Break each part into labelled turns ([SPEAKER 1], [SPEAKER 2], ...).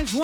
[SPEAKER 1] Arms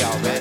[SPEAKER 1] Y'all ready?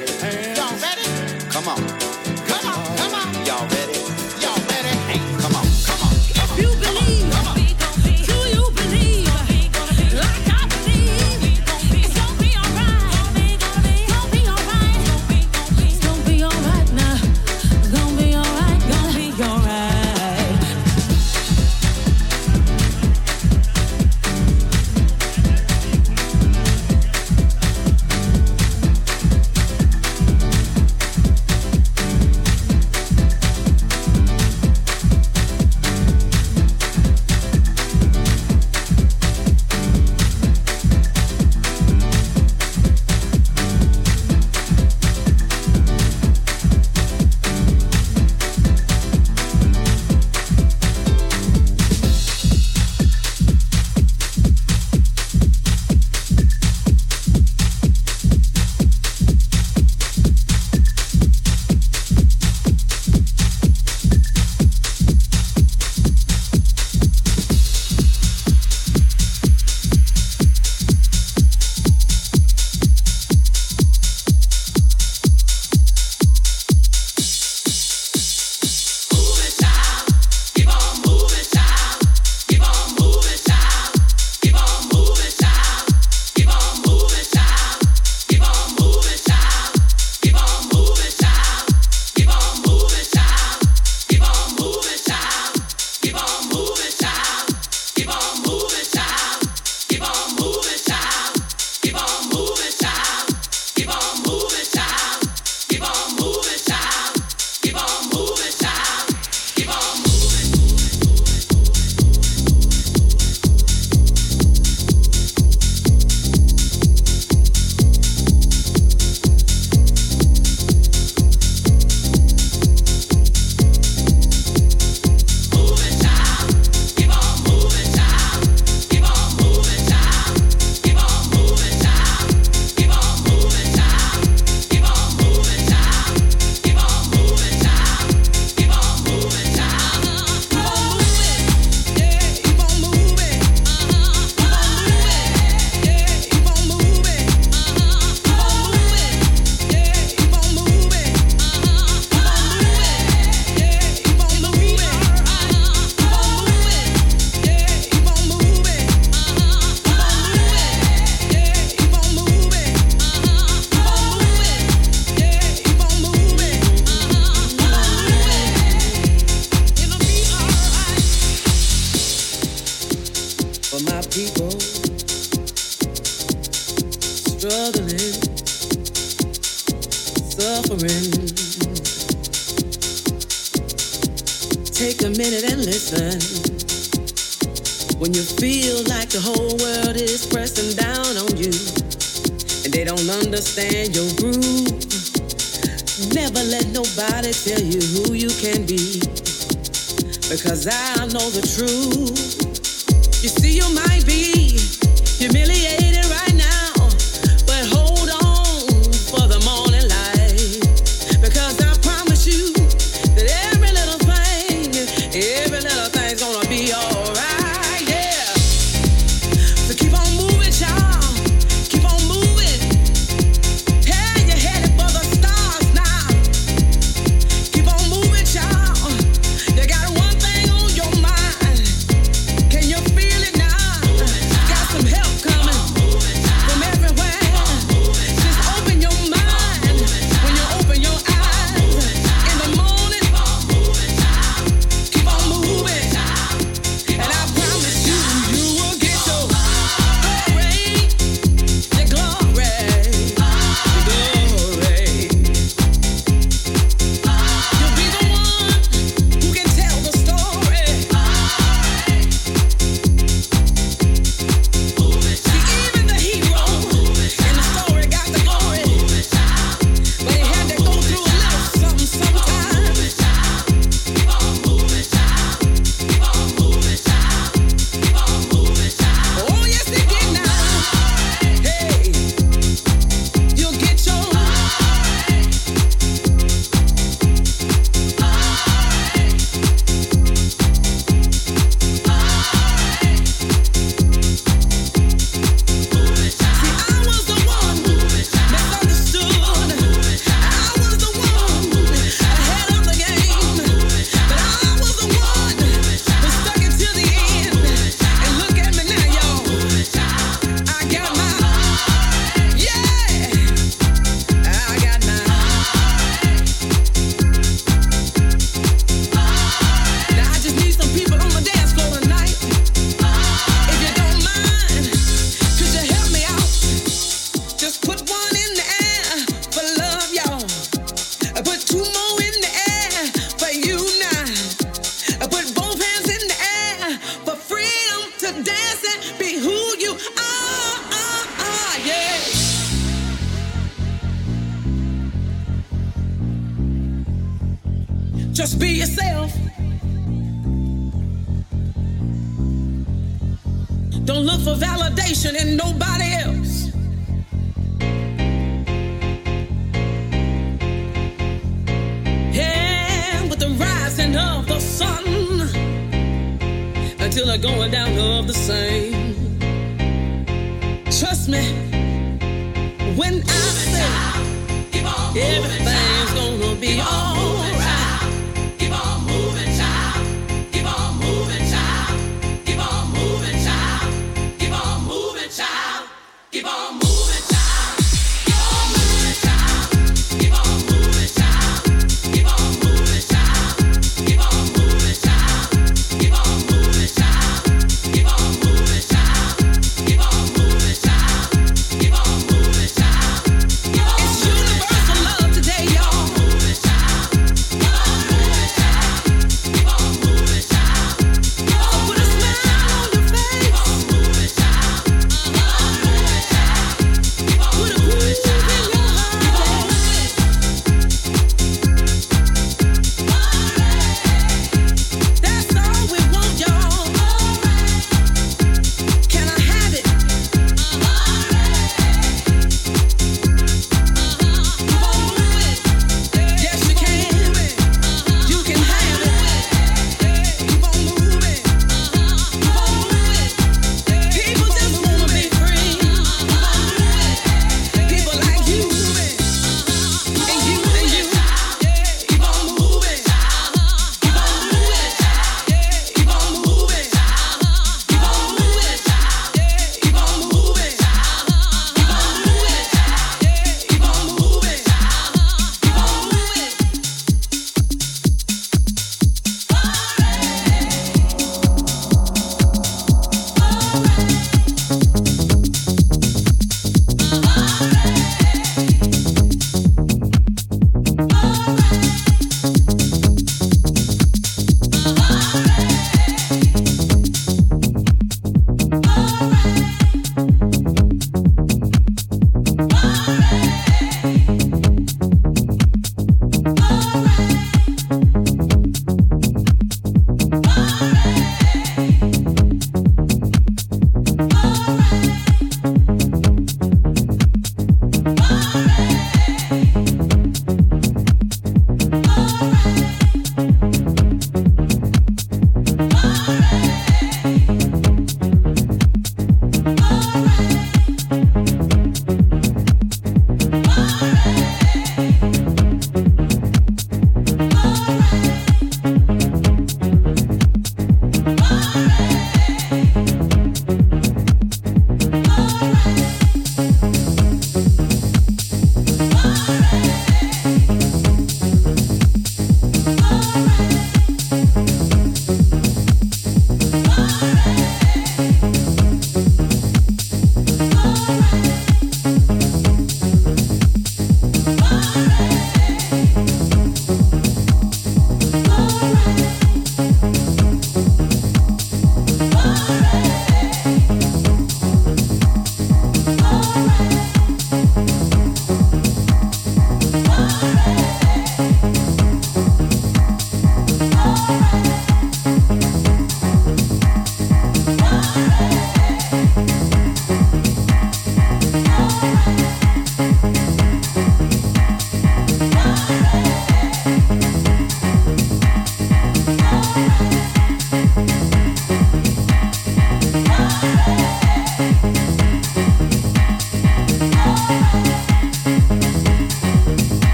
[SPEAKER 1] in your
[SPEAKER 2] groove. Never let nobody tell you who you can be. Because
[SPEAKER 3] I
[SPEAKER 4] know the truth. You
[SPEAKER 5] see, you
[SPEAKER 3] might be
[SPEAKER 6] humiliated.